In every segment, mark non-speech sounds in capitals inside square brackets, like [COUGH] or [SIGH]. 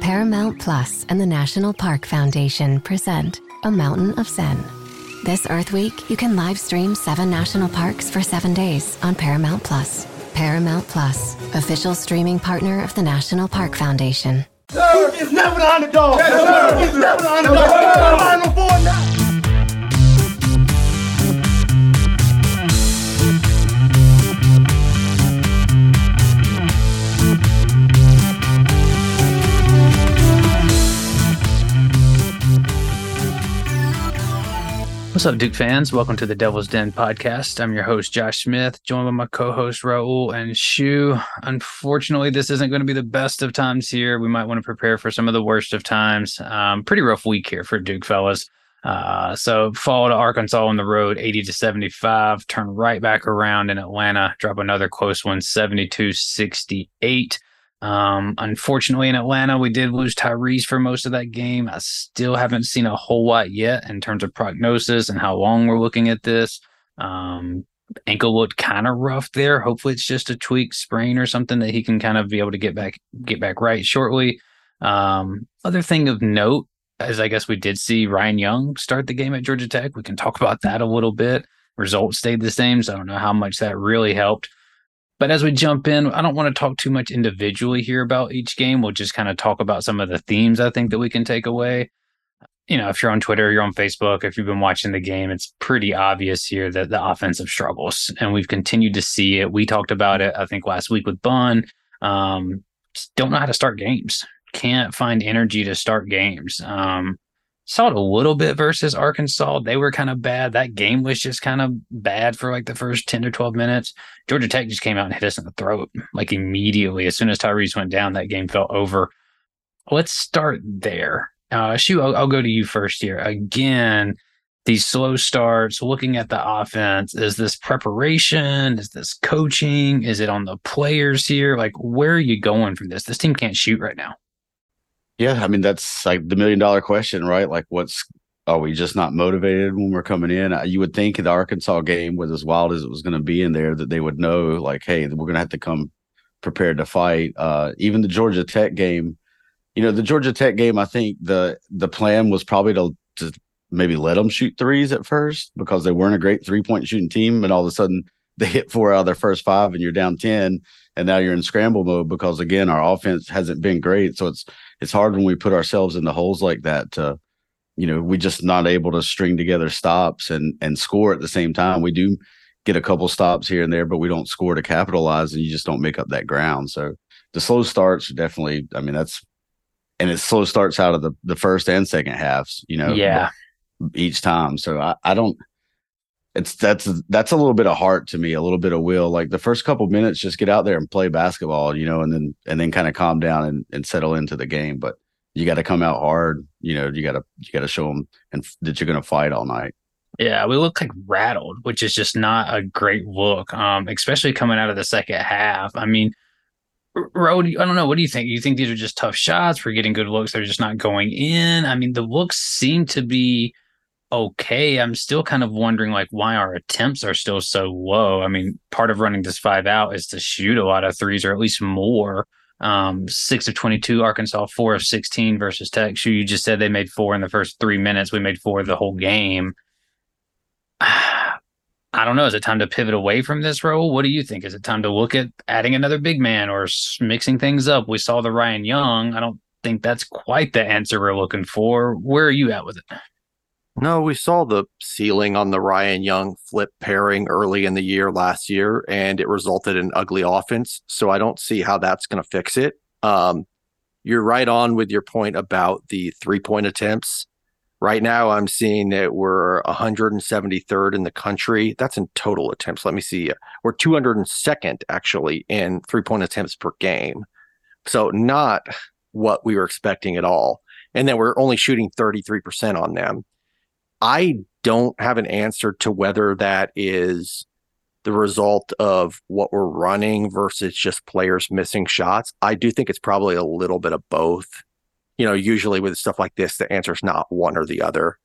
Paramount Plus and the National Park Foundation present A Mountain of Zen. This Earth Week, you can live stream seven national parks for seven days on Paramount Plus. Paramount Plus, official streaming partner of the National Park Foundation. Sir, it's never the underdog. Yes, sir. It's never the underdog. Final four now. What's up, Duke fans? Welcome to the Devil's Den podcast. I'm your host, Josh Smith, joined by my co host, Raul and Shu. Unfortunately, this isn't going to be the best of times here. We might want to prepare for some of the worst of times. Um, pretty rough week here for Duke fellas. Uh, so, fall to Arkansas on the road, 80 to 75, turn right back around in Atlanta, drop another close one, 72 68. Um, unfortunately, in Atlanta, we did lose Tyrese for most of that game. I still haven't seen a whole lot yet in terms of prognosis and how long we're looking at this. Um, ankle looked kind of rough there. Hopefully, it's just a tweak sprain or something that he can kind of be able to get back get back right shortly. Um, other thing of note, as I guess we did see Ryan Young start the game at Georgia Tech. We can talk about that a little bit. Results stayed the same, so I don't know how much that really helped. But as we jump in, I don't want to talk too much individually here about each game. We'll just kind of talk about some of the themes I think that we can take away. You know, if you're on Twitter, you're on Facebook, if you've been watching the game, it's pretty obvious here that the offensive struggles, and we've continued to see it. We talked about it, I think, last week with Bun. Um, don't know how to start games. Can't find energy to start games. Um, Saw it a little bit versus Arkansas. They were kind of bad. That game was just kind of bad for like the first 10 to 12 minutes. Georgia Tech just came out and hit us in the throat like immediately. As soon as Tyrese went down, that game felt over. Let's start there. Uh, Shu, I'll, I'll go to you first here. Again, these slow starts, looking at the offense. Is this preparation? Is this coaching? Is it on the players here? Like, where are you going from this? This team can't shoot right now. Yeah, I mean that's like the million dollar question, right? Like, what's are we just not motivated when we're coming in? You would think the Arkansas game was as wild as it was going to be in there that they would know, like, hey, we're going to have to come prepared to fight. Uh, even the Georgia Tech game, you know, the Georgia Tech game, I think the the plan was probably to, to maybe let them shoot threes at first because they weren't a great three point shooting team, and all of a sudden [LAUGHS] they hit four out of their first five, and you're down ten, and now you're in scramble mode because again our offense hasn't been great, so it's it's hard when we put ourselves in the holes like that to you know we just not able to string together stops and and score at the same time. We do get a couple stops here and there but we don't score to capitalize and you just don't make up that ground. So the slow starts definitely i mean that's and it slow starts out of the the first and second halves you know yeah. each time. So i i don't it's that's that's a little bit of heart to me, a little bit of will. Like the first couple minutes, just get out there and play basketball, you know, and then and then kind of calm down and, and settle into the game. But you got to come out hard, you know. You got to you got to show them and that you're going to fight all night. Yeah, we look like rattled, which is just not a great look, um, especially coming out of the second half. I mean, Road, I don't know. What do you think? You think these are just tough shots? We're getting good looks. They're just not going in. I mean, the looks seem to be okay. I'm still kind of wondering like why our attempts are still so low. I mean, part of running this five out is to shoot a lot of threes or at least more. Um, six of 22, Arkansas, four of 16 versus Tech. You just said they made four in the first three minutes. We made four the whole game. [SIGHS] I don't know. Is it time to pivot away from this role? What do you think? Is it time to look at adding another big man or mixing things up? We saw the Ryan Young. I don't think that's quite the answer we're looking for. Where are you at with it? No, we saw the ceiling on the Ryan Young flip pairing early in the year last year, and it resulted in ugly offense. So I don't see how that's going to fix it. Um, you're right on with your point about the three point attempts. Right now, I'm seeing that we're 173rd in the country. That's in total attempts. Let me see. We're 202nd actually in three point attempts per game. So not what we were expecting at all. And then we're only shooting 33% on them. I don't have an answer to whether that is the result of what we're running versus just players missing shots. I do think it's probably a little bit of both. You know, usually with stuff like this, the answer is not one or the other.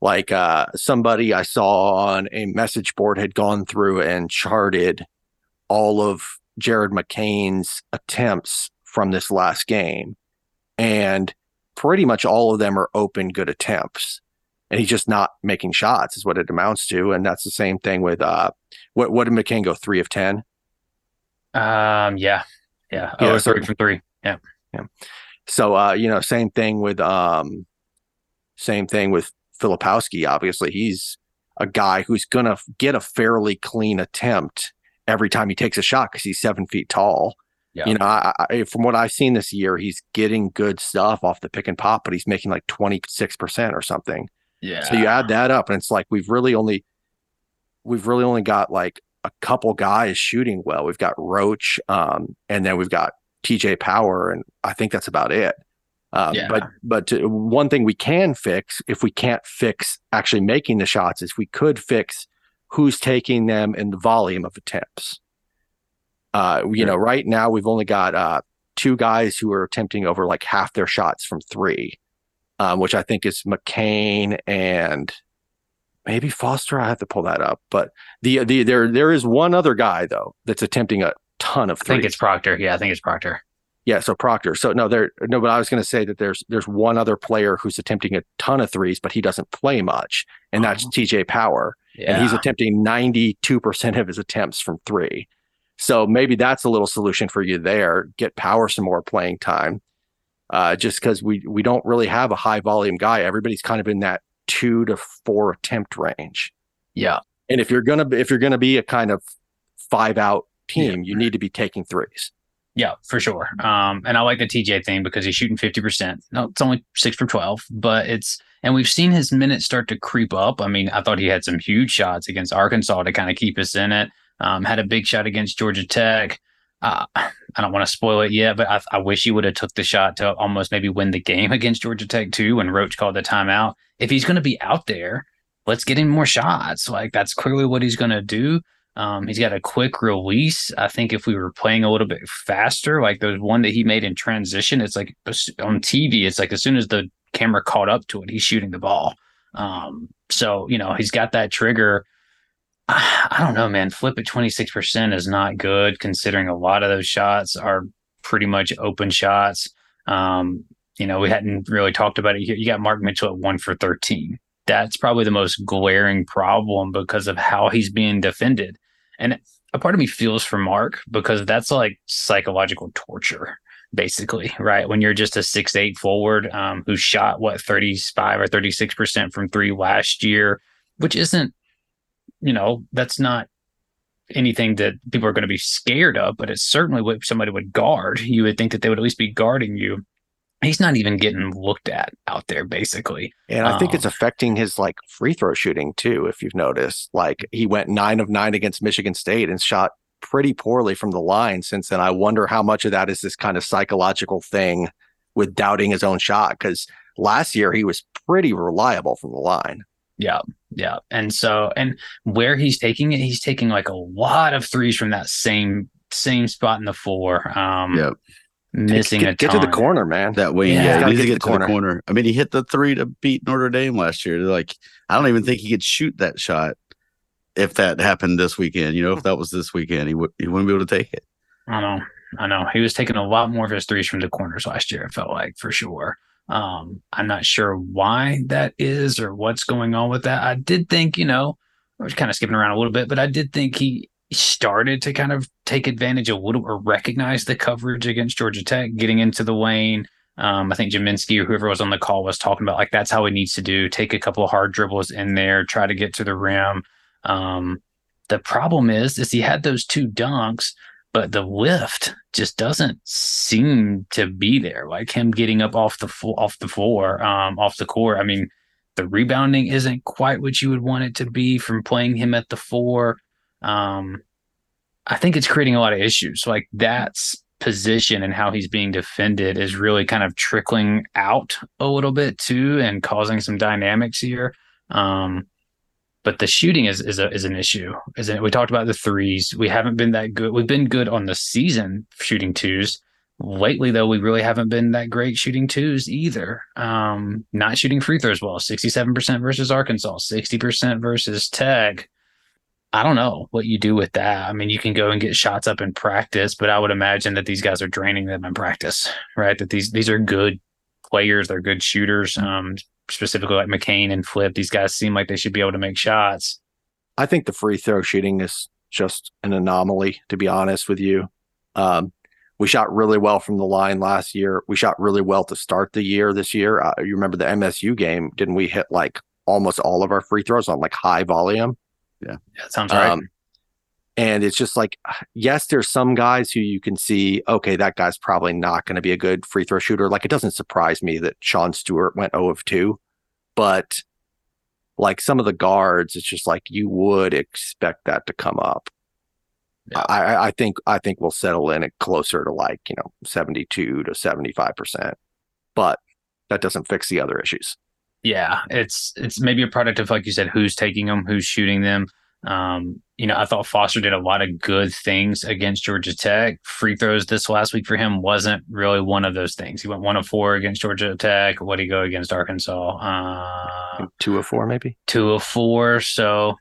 Like uh, somebody I saw on a message board had gone through and charted all of Jared McCain's attempts from this last game and pretty much all of them are open good attempts. And he's just not making shots, is what it amounts to. And that's the same thing with uh, what what did McCain go three of ten? Um, yeah, yeah, Yeah, oh, so- three for three. Yeah, Yeah. So uh, you know, same thing with um, same thing with Filipowski. Obviously, he's a guy who's gonna get a fairly clean attempt every time he takes a shot because he's seven feet tall. Yeah. You know, I, I, from what I've seen this year, he's getting good stuff off the pick and pop, but he's making like twenty six percent or something. Yeah. So you add that up, and it's like we've really only we've really only got like a couple guys shooting well. We've got Roach, um, and then we've got TJ Power, and I think that's about it. Um, Yeah. But but to, one thing we can fix if we can't fix actually making the shots is we could fix who's taking them and the volume of attempts. Uh, you know, right now we've only got uh, two guys who are attempting over like half their shots from three, um, which I think is McCain and maybe Foster. I have to pull that up, but the the there there is one other guy though that's attempting a ton of I think it's Proctor. Yeah, I think it's Proctor. Yeah, so Proctor. So no, there no, but I was going to say that there's there's one other player who's attempting a ton of threes, but he doesn't play much, and that's Oh. TJ Power, Yeah, and he's attempting 92 percent of his attempts from three. So maybe that's a little solution for you there. Get Power some more playing time, uh, just because we we don't really have a high volume guy. Everybody's kind of in that two to four attempt range. yeah, And if you're gonna be- if you're gonna be a kind of five out team, you need to be taking threes. yeah, for sure. Um, and I like the TJ thing because he's shooting fifty percent. No, it's only six for twelve, but it's and we've seen his minutes start to creep up. I mean, I thought he had some huge shots against Arkansas to kind of keep us in it. Um, had a big shot against Georgia Tech. Uh, I don't want to spoil it yet, but I, I wish he would have took the shot to almost maybe win the game [LAUGHS] against Georgia Tech too. When Roach called the timeout, if he's going to be out there, let's get him more shots. Like that's clearly what he's going to do. Um, he's got a quick release. I think if we were playing a little bit faster, like there's one that he made in transition, it's like on TV, it's like as soon as the camera caught up to it, he's shooting the ball. Um, so you know he's got that trigger. I, don't know, man. Flip at 26% is not good considering a lot of those shots are pretty much open shots. Um, you know, we hadn't really talked about it here. You got Mark Mitchell at one for 13. That's probably the most glaring problem because of how he's being defended. And a part of me feels for Mark because that's like psychological torture, basically, right? When you're just a six eight forward um, who shot what 35 or 36% from three last year, which isn't, you know, that's not anything that people are going to be scared of, but it's certainly what somebody would guard. You would think that they would at least be guarding you. He's not even getting looked at out there, basically. And I think it's Um, affecting his like free throw shooting too, if you've noticed. Like he went nine of nine against Michigan State and shot pretty poorly from the line since then. I wonder how much of that is this kind of psychological thing with doubting his own shot. Cause last year he was pretty reliable from the line. Yeah, yeah. And so, and where he's taking it, he's taking like a lot of threes from that same same spot in the floor. Um, Yep. missing get, a get to the corner, man. That wing, Yeah. yeah, Gotta he needs to get get to to the the corner. I mean, he hit the three to beat Notre Dame last year. Like, I don't even think he could shoot that shot if that happened this weekend. You know, if that was this weekend, he would he wouldn't be able to take it. I know, I know. He was taking a lot more of his threes from the corners last year. It felt like for sure. Um, I'm not sure why that is or what's going on with that. I did think, you know, I was kind of skipping around a little bit, but I did think he started to kind of take advantage of little or recognize the coverage against Georgia Tech, getting into the lane. Um, I think Jaminski or whoever was on the call was talking about like that's how he needs to do. Take a couple of hard dribbles in there, try to get to the rim. Um, the problem is, is he had those two dunks, but the lift just doesn't seem to be there. Like him getting up off the fo- off the floor, um, off the court. I mean, the rebounding isn't quite what you would want it to be from playing him at the four. Um, I think it's creating a lot of issues. Like that's position and how he's being defended is really kind of trickling out a little bit too, and causing some dynamics here. Um, but the shooting is is a, is an issue. Is it? We talked about the threes. We haven't been that good. We've been good on the season shooting twos. Lately, though, we really haven't been that great shooting twos either. Um, not shooting free throws well. Sixty-seven percent versus Arkansas. Sixty percent versus Tech. I don't know what you do with that. I mean, you can go and get shots up in practice, but I would imagine that these guys are draining them in practice, right? That these these are good players. They're good shooters. Um, specifically like McCain and Flip. These guys seem like they should be able to make shots. I think the free throw shooting is just an anomaly, to be honest with you. Um, we shot really well from the line last year. We shot really well to start the year this year. Uh, you remember the MSU game? Didn't we hit like almost all of our free throws on like high volume? Yeah, that sounds right. And it's just like, yes, there's some guys who you can see, okay, that guy's probably not going to be a good free throw shooter. Like, it doesn't surprise me that Sean Stewart went 0 of 2, but like some of the guards, it's just like you would expect that to come up. Yeah. I, I think I think we'll settle in at closer to like, you know, 72 to 75%. But that doesn't fix the other issues. Yeah, it's it's maybe a product of like you said, who's taking them, who's shooting them. Um, you know, I thought Foster did a lot of good things against Georgia Tech. Free throws this last week for him wasn't really one of those things. He went one of four against Georgia Tech. What did he go against Arkansas? Uh, two of four, maybe two of four. So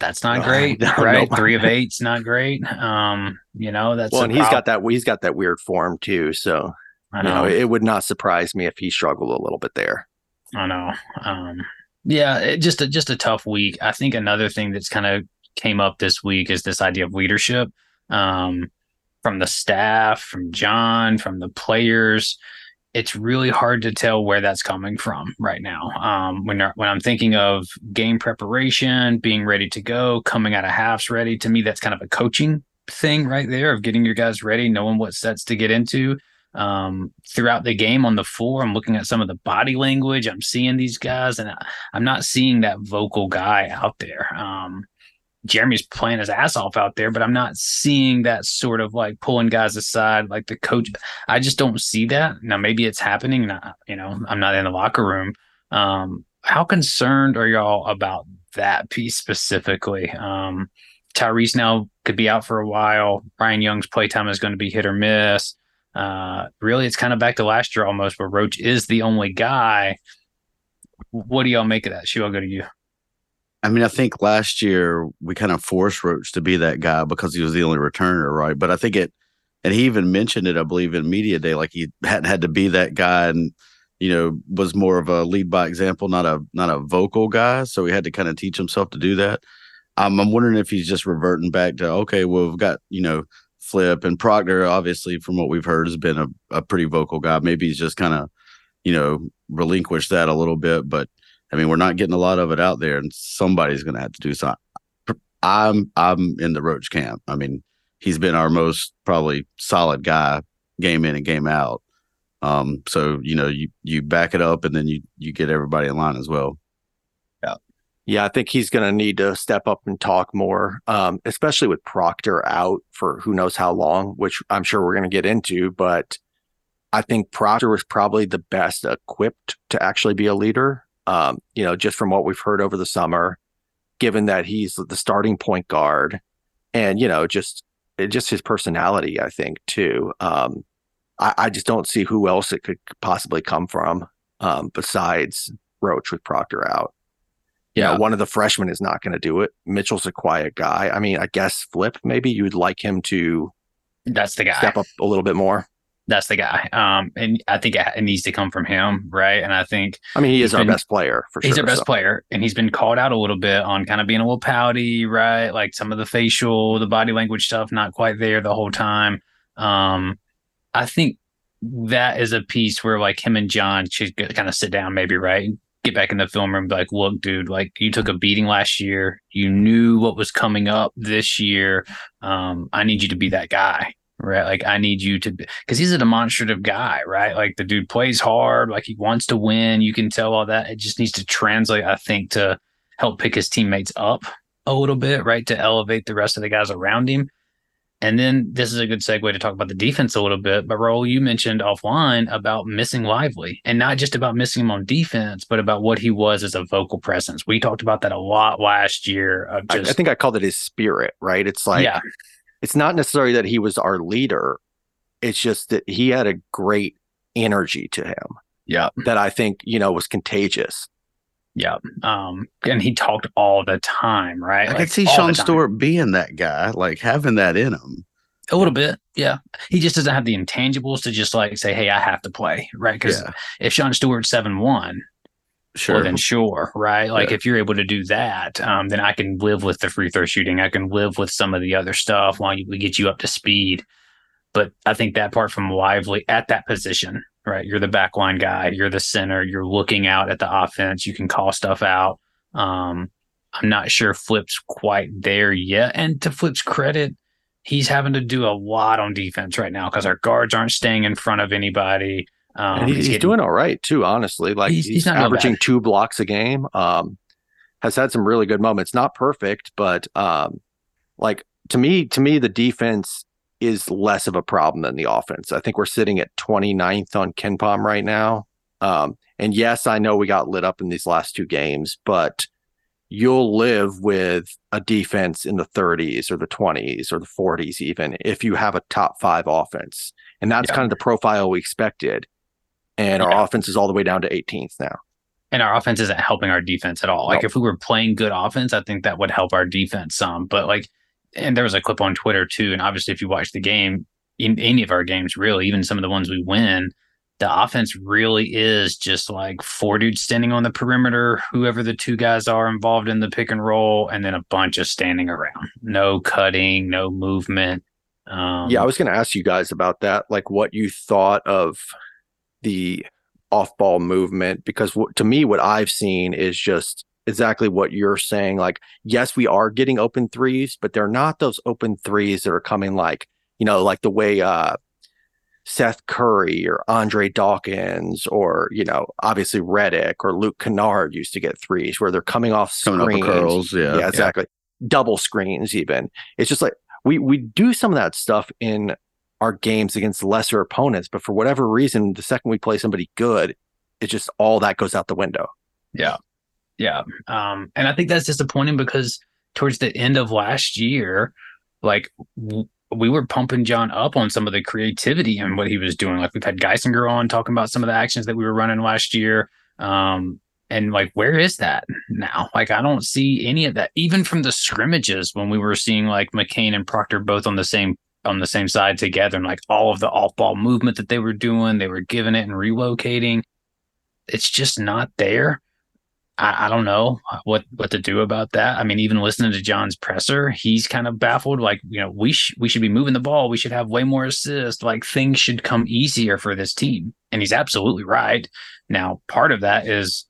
that's not [LAUGHS] great, right? Three of eight's not great. Um, you know, that's well, and he's got that he's got that weird form too. So I know. You know it would not surprise me if he struggled a little bit there. I know. Um, yeah, it, just a just a tough week. I think another thing that's kind of came up this week is this idea of leadership um, from the staff, from John, from the players. It's really hard to tell where that's coming from right now. Um, when when I'm thinking of game preparation, being ready to go, coming out of halves ready, to me that's kind of a coaching thing right there of getting your guys ready, knowing what sets to get into um, throughout the game on the floor. I'm looking at some of the body language. I'm seeing these guys, and I, am not seeing that vocal guy out there. Um, Jeremy's playing his ass off out there, but I'm not seeing that sort of like pulling guys aside, like the coach. I just don't see that. Now, maybe it's happening. Not, you know, I'm not in the locker room. Um, how concerned are y'all about that piece specifically? Um, Tyrese now could be out for a while. Ryan Young's playtime is going to be hit or miss uh, really it's kind of back to last year almost where Roach is the only guy. What do y'all make of that? Shu, I'll go to you. I mean, I think last year we kind of forced Roach to be that guy because he was the only returner, right? But I think it, and he even mentioned it, I believe, in media day, like he hadn't had to be that guy, and you know, was more of a lead by example, not a not a vocal guy. So he had to kind of teach himself to do that. I'm wondering if he's just reverting back to okay, well, we've got you know Flip and Proctor, obviously, from what we've heard, has been a, a pretty vocal guy. Maybe he's just kind of, you know, relinquished that a little bit. But I mean, we're not getting a lot of it out there, and somebody's going to have to do something. I'm I'm in the Roach camp. I mean, he's been our most probably solid guy, game in and game out. Um, so you know, you you back it up, and then you you get everybody in line as well. Yeah, yeah. I think he's going to need to step up and talk more, um, especially with Proctor out for who knows how long, which I'm sure we're going to get into. But I think Proctor was probably the best equipped to actually be a leader. Um, you know, just from what we've heard over the summer, given that he's the starting point guard, and you know, just just his personality, I think too. Um, I, I, just don't see who else it could possibly come from um, besides Roach with Proctor out. Yeah, one of the freshmen is not going to do it. Mitchell's a quiet guy. I mean, I guess Flip, maybe you'd like him to. That's the guy. Step up a little bit more. That's the guy. Um, and I think it needs to come from him, right? And I think. I mean, he is our been, best player for he's sure. He's our best so. player, and he's been called out a little bit on kind of being a little pouty, right? Like some of the facial, the body language stuff, not quite there the whole time. Um, I think that is a piece where like him and John should kind of sit down, maybe, right? get back in the film room be like, look, dude, like you took a beating last year. You knew what was coming up this year. Um, I need you to be that guy. Right. Like I need you to because he's a demonstrative guy, right? Like the dude plays hard, like he wants to win. You can tell all that. It just needs to translate, I think, to help pick his teammates up a little bit, right? To elevate the rest of the guys around him. And then this is a good segue to talk about the defense a little bit. But Raul, you mentioned offline about missing Lively and not just about missing him on defense, but about what he was as a vocal presence. We talked about that a lot last year. Just, I, I, think I called it his spirit, right? It's like, yeah. It's not necessarily that he was our leader. It's just that he had a great energy to him. Yeah. That I think, you know, was contagious. Yeah. Um, and he talked all the time, right? I like, could see Sean Stewart being that guy, like having that in him. A little bit, yeah. He just doesn't have the intangibles to just like say, "Hey, I have to play," right? Because Yeah. if Sean Stewart's seven one, Sure. then sure, right? Like Yeah. if you're able to do that, um, then I can live with the free throw shooting. I can live with some of the other stuff while you, we get you up to speed. But I think that part from Lively at that position, right? You're the backline guy. You're the center. You're looking out at the offense. You can call stuff out. Um, I'm not sure Flip's quite there yet. And to Flip's credit, he's having to do a lot on defense right now because our guards aren't staying in front of anybody. Um, and he's, he's getting- doing all right too, honestly. Like He's- he's, he's not averaging two blocks a game. Um, has had some really good moments. Not perfect, but um, like to me, to me, the defense is less of a problem than the offense. I think we're sitting at 29th on KenPom right now. Um, and yes, I know we got lit up in these last two games, but you'll live with a defense in the 30s or the 20s or the 40s, even if you have a top five offense. And that's Yeah. kind of the profile we expected. And our Yeah. offense is all the way down to 18th now. and our offense isn't helping our defense at all. Like No. if we were playing good offense, I think that would help our defense some. But like, and there was a clip on Twitter too. And obviously, if you watch the game, in any of our games, really, even some of the ones we win, the offense really is just like four dudes standing on the perimeter, whoever the two guys are involved in the pick and roll, and then a bunch of standing around. No cutting, no movement. Um, yeah, I was going to ask you guys about that, like what you thought of the off ball movement, because w- to me, what I've seen is just exactly what you're saying. Like, yes, we are getting open threes, but they're not those open threes that are coming like, you know, like the way uh, Seth Curry or Andre Dawkins or, you know, obviously Redick or Luke Kennard used to get threes where they're coming off Coming screens. curls. Yeah. yeah, exactly. Double screens, even. It's just like we we do some of that stuff in our games against lesser opponents, but for whatever reason, the second we play somebody good, it just all that goes out the window. Yeah. Yeah. Um, and I think that's disappointing because towards the end of last year, like w- we were pumping John up on some of the creativity and what he was doing. Like we've had Geisinger on talking about some of the actions that we were running last year. Um, and like, where is that now? Like, I don't see any of that, even from the scrimmages when we were seeing like McCain and Proctor both on the same on the same side together and like all of the off ball movement that they were doing, they were giving it and relocating. It's just not there. I, I don't know what what to do about that. I mean, even listening to John's presser, he's kind of baffled. Like, you know, we sh- we should be moving the ball. We should have way more assists. Like, things should come easier for this team. And he's absolutely right. Now, part of that is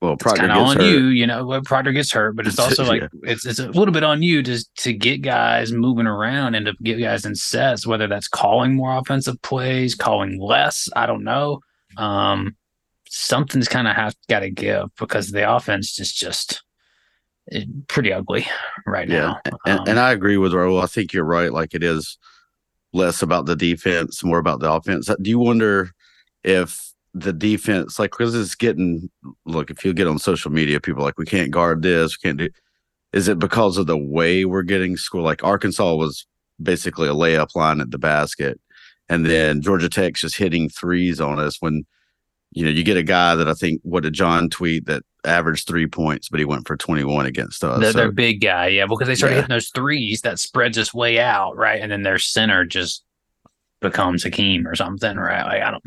Well, it's kind of on hurt. you. You know, well, Proctor gets hurt, but it's [LAUGHS] also like Yeah. it's it's a little bit on you to to get guys moving around and to get guys in sets. Whether that's calling more offensive plays, calling less, I don't know. Um, something's kind of got to give because the offense is just eh, pretty ugly right Yeah, now. and, Um, and I agree with Raul. I think you're right. Like it is less about the defense, more about the offense. Do you wonder if the defense, like, because it's getting look, if you get on social media, people are like we can't guard this, we can't do. Is it because of the way we're getting score? Like Arkansas was basically a layup line at the basket, and then Georgia Tech's just hitting threes on us when. You know, you get a guy that I think what did John tweet that averaged three points, but he went for twenty one against us. they're, So- they're big guy, yeah, because they started Yeah. hitting those threes that spreads us way out, right? And then their center just becomes Hakeem or something, right? Like, I don't.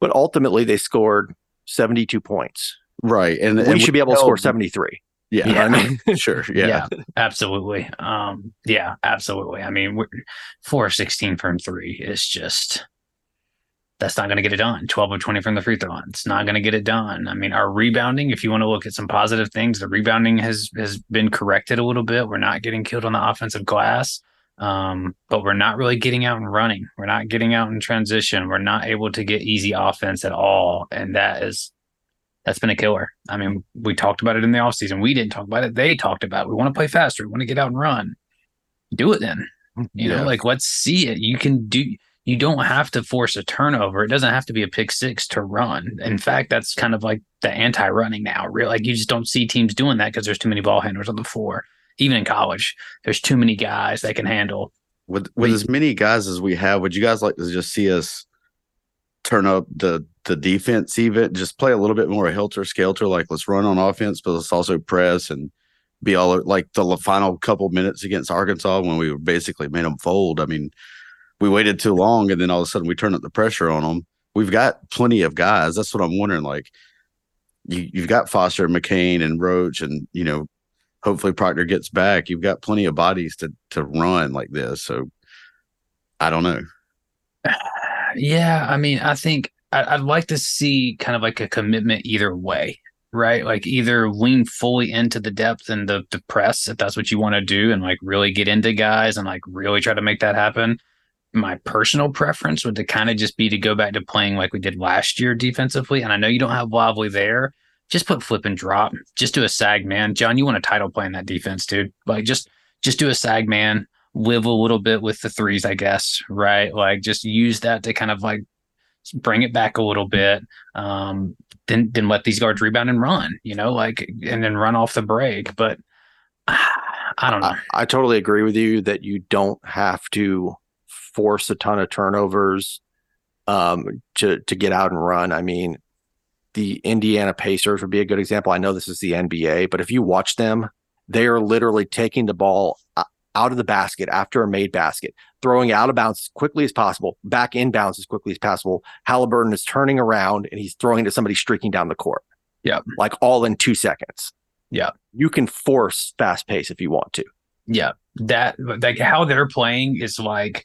But ultimately, they scored 72 points. Right. And, we and should be able to score 73. Yeah. Yeah. I mean, [LAUGHS] sure. Yeah. absolutely. Um, yeah, absolutely. I mean, we're, four of sixteen from three is just that's not going to get it done. Twelve of twenty from the free throw line. It's not going to get it done. I mean, our rebounding. If you want to look at some positive things, the rebounding has has been corrected a little bit. We're not getting killed on the offensive glass. Um, but we're not really getting out and running. We're not getting out in transition. We're not able to get easy offense at all. And that is that's been a killer. I mean, we talked about it in the offseason. We didn't talk about it. They talked about it. We want to play faster. We want to get out and run. Do it then. You know, like let's see it. You can do you don't have to force a turnover. It doesn't have to be a pick six to run. In fact, that's kind of like the anti-running now. Real like you just don't see teams doing that because there's too many ball handlers on the floor. Even in college, there's too many guys that can handle. With with as many guys as we have, would you guys like to just see us turn up the the defense even just play a little bit more helter skelter? Like let's run on offense, but let's also press and be all like the final couple minutes against Arkansas when we basically made them fold. I mean, we waited too long, and then all of a sudden we turn up the pressure on them. We've got plenty of guys. That's what I'm wondering. Like, you you've got Foster, McCain, and Roach, and you know, hopefully Proctor gets back. You've got plenty of bodies to to run like this. So, I don't know. [SIGHS] Yeah, I mean, I think I, would like to see kind of like a commitment either way, right? Like either lean fully into the depth and the the press if that's what you want to do, and like really get into guys and like really try to make that happen. My personal preference would to kind of just be to go back to playing like we did last year defensively. And I know you don't have Lively there. Just put flip and drop. Just do a sag man. John, you want a title playing that defense, dude. Like just just do a sag man live a little bit with the threes, I guess, right? Like just use that to kind of like bring it back a little bit. Um, then then let these guards rebound and run, you know, like and then run off the break. But [SIGHS] I don't know. I, I totally agree with you that you don't have to force a ton of turnovers um, to to get out and run. I mean, the Indiana Pacers would be a good example. I know this is the NBA, but if you watch them, they are literally taking the ball uh, out of the basket after a made basket, throwing it out of bounds as quickly as possible, back in bounds as quickly as possible. Halliburton is turning around and he's throwing to somebody streaking down the court. Yeah. Like all in two seconds. Yeah. You can force fast pace if you want to. Yeah. That, like how they're playing is like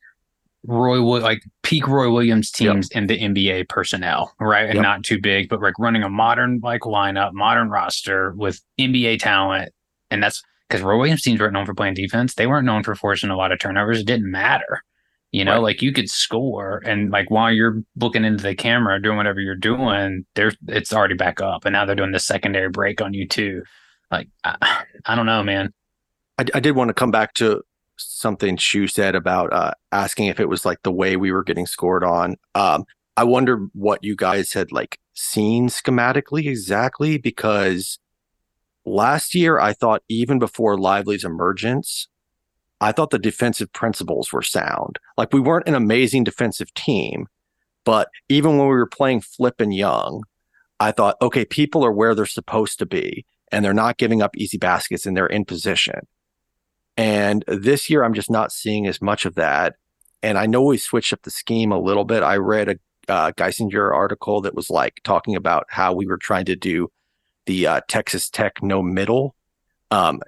Roy, will like peak Roy Williams teams yep. in the NBA personnel, right? And yep. not too big, but like running a modern like lineup, modern roster with NBA talent. And that's, because Roy Williams teams weren't known for playing defense. They weren't known for forcing a lot of turnovers. It didn't matter. You know, right. like you could score and like while you're looking into the camera doing whatever you're doing, there's it's already back up. And now they're doing the secondary break on you too. Like I, I don't know, man. I, I, did want to come back to something Shu said about uh, asking if it was like the way we were getting scored on. Um, I wonder what you guys had like seen schematically exactly because Last year, I thought even before Lively's emergence, I thought the defensive principles were sound. Like we weren't an amazing defensive team, but even when we were playing Flip and Young, I thought, okay, people are where they're supposed to be and they're not giving up easy baskets and they're in position. And this year, I'm just not seeing as much of that. And I know we switched up the scheme a little bit. I read a uh, Geisinger article that was like talking about how we were trying to do the uh, Texas Tech no middle. Um,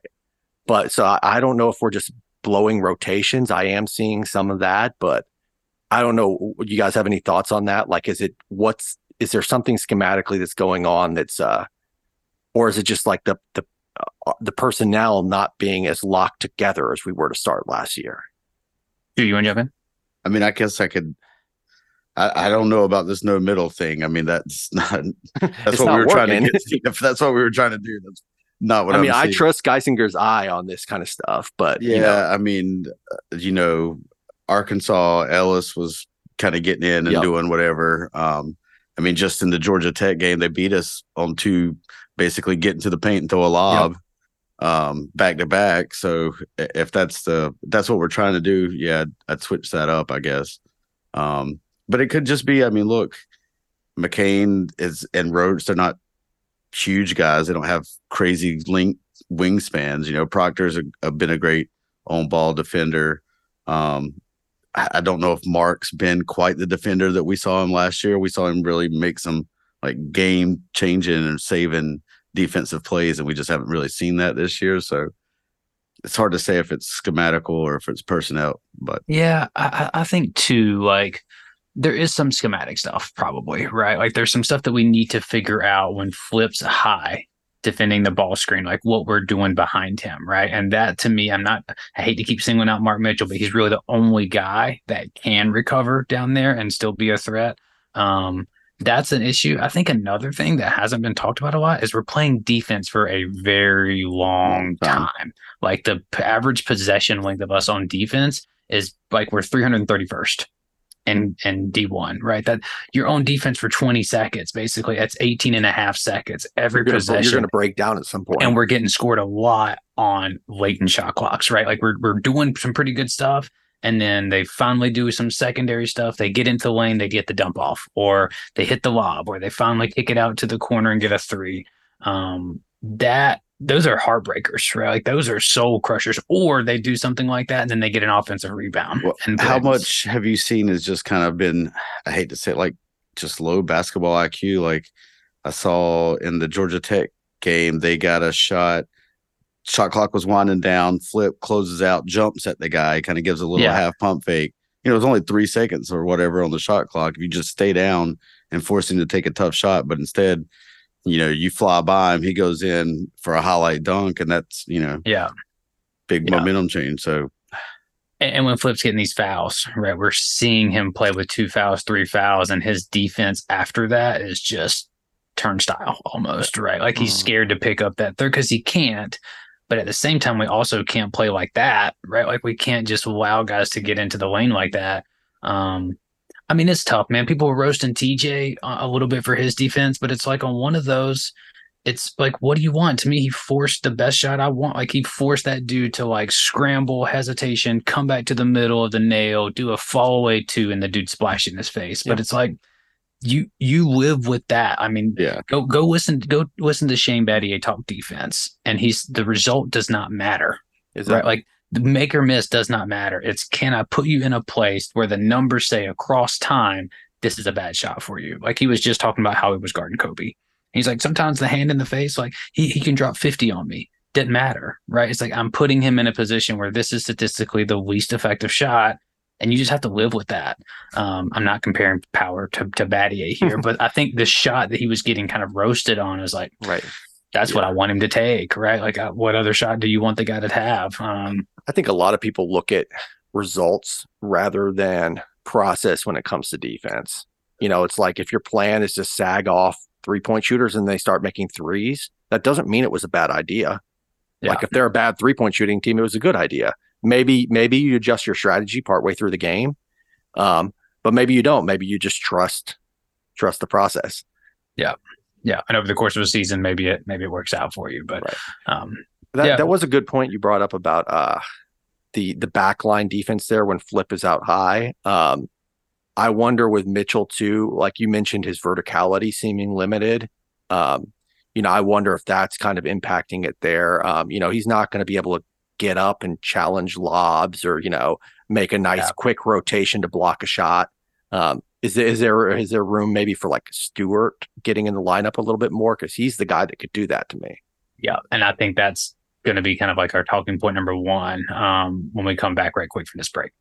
but so I, I don't know if we're just blowing rotations. I am seeing some of that, but I don't know. You guys have any thoughts on that? Like, is it what's is there something schematically that's going on that's uh, or is it just like the the the personnel not being as locked together as we were to start last year? Do you want to jump in? I mean, I guess I could I, I, don't know about this no middle thing. I mean, that's [LAUGHS] not that's what not we were working. trying to get. [LAUGHS] If that's what we were trying to do, that's not what I mean. I'm i trust Geisinger's eye on this kind of stuff, but yeah, you know. I mean, uh, you know, Arkansas Ellis was kind of getting in and yep. doing whatever. Um, I mean, just in the Georgia Tech game, they beat us on two, basically get into the paint and throw a lob. Yep um back to back so if that's the that's what we're trying to do yeah i'd switch that up i guess um but it could just be. I mean, look, McCain is and Roach. They're not huge guys. They don't have crazy length wingspans. You know, Proctor's a, a, been a great on ball defender. Um, I, I don't know if Mark's been quite the defender that we saw him last year. We saw him really make some like game changing and saving defensive plays, and we just haven't really seen that this year. So it's hard to say if it's schematical or if it's personnel. But yeah, I, I think too. Like there is some schematic stuff probably right like there's some stuff that we need to figure out when flips high defending the ball screen like what we're doing behind him right and that to me i'm not i hate to keep singling out mark mitchell but he's really the only guy that can recover down there and still be a threat um that's an issue i think another thing that hasn't been talked about a lot is we're playing defense for a very long time like the average possession length of us on defense is like we're 331st and and D1, right? That your own defense for 20 seconds, basically. That's 18 and a half seconds every you're possession. you're going to break down at some point. And we're getting scored a lot on latent shot clocks, right? Like we're we're doing some pretty good stuff. And then they finally do some secondary stuff. They get into the lane, they get the dump off, or they hit the lob, or they finally kick it out to the corner and get a three. Um, that those are heartbreakers, right? Like those are soul crushers. Or they do something like that and then they get an offensive rebound. Well, and how much have you seen has just kind of been I hate to say it, like just low basketball IQ? Like I saw in the Georgia Tech game, they got a shot. Shot clock was winding down. Flip closes out, jumps at the guy, kind of gives a little Yeah. half pump fake. You know, it was only three seconds or whatever on the shot clock. If you just stay down and force him to take a tough shot, but instead, you know, you fly by him, he goes in for a highlight dunk, and that's you know Yeah. big Yeah. momentum change. So And, when Flip's getting these fouls, right? We're seeing him play with two fouls, three fouls, and his defense after that is just turnstile almost, right? Like he's Mhm. scared to pick up that third because he can't. But at the same time, we also can't play like that, right? Like we can't just allow guys to get into the lane like that. Um, I mean, it's tough, man. People were roasting TJ a a little bit for his defense, but it's like on one of those, it's like, what do you want? To me, he forced the best shot I want. Like he forced that dude to like scramble, hesitation, come back to the middle of the nail, do a fall away two, and the dude splash in his face. But it's like you you live with that. I mean, yeah, go go listen go listen to Shane Battier talk defense, and he's the result does not matter Is right? that Like the make or miss does not matter. It's can I put you in a place where the numbers say across time this is a bad shot for you? Like he was just talking about how he was guarding Kobe. He's like sometimes the hand in the face, like he he can drop fifty on me. Didn't matter, right? It's like I'm putting him in a position where this is statistically the least effective shot. And you just have to live with that. Um, I'm not comparing power to, to Battier here, [LAUGHS] but I think the shot that he was getting kind of roasted on is like, right? that's what I want him to take, right? Like, uh, what other shot do you want the guy to have? Um, I think a lot of people look at results rather than process when it comes to defense. You know, it's like if your plan is to sag off three point shooters and they start making threes, that doesn't mean it was a bad idea. Yeah. Like if they're a bad three point shooting team, it was a good idea. Maybe maybe you adjust your strategy partway through the game, um, but maybe you don't. Maybe you just trust trust the process. yeah, yeah. and over the course of a season, maybe it maybe it works out for you, but Right. um, That Yeah. that was a good point you brought up about uh the the backline defense there when Flip is out high. Um I wonder with Mitchell too, like you mentioned his verticality seeming limited. Um, you know, I wonder if that's kind of impacting it there. Um, you know, he's not going to be able to get up and challenge lobs or, you know, make a nice Yeah. quick rotation to block a shot. Um, is there is there is there room maybe for like Stewart getting in the lineup a little bit more because he's the guy that could do that to me. yeah, and I think that's going to be kind of like our talking point number one um, when we come back right quick from this break.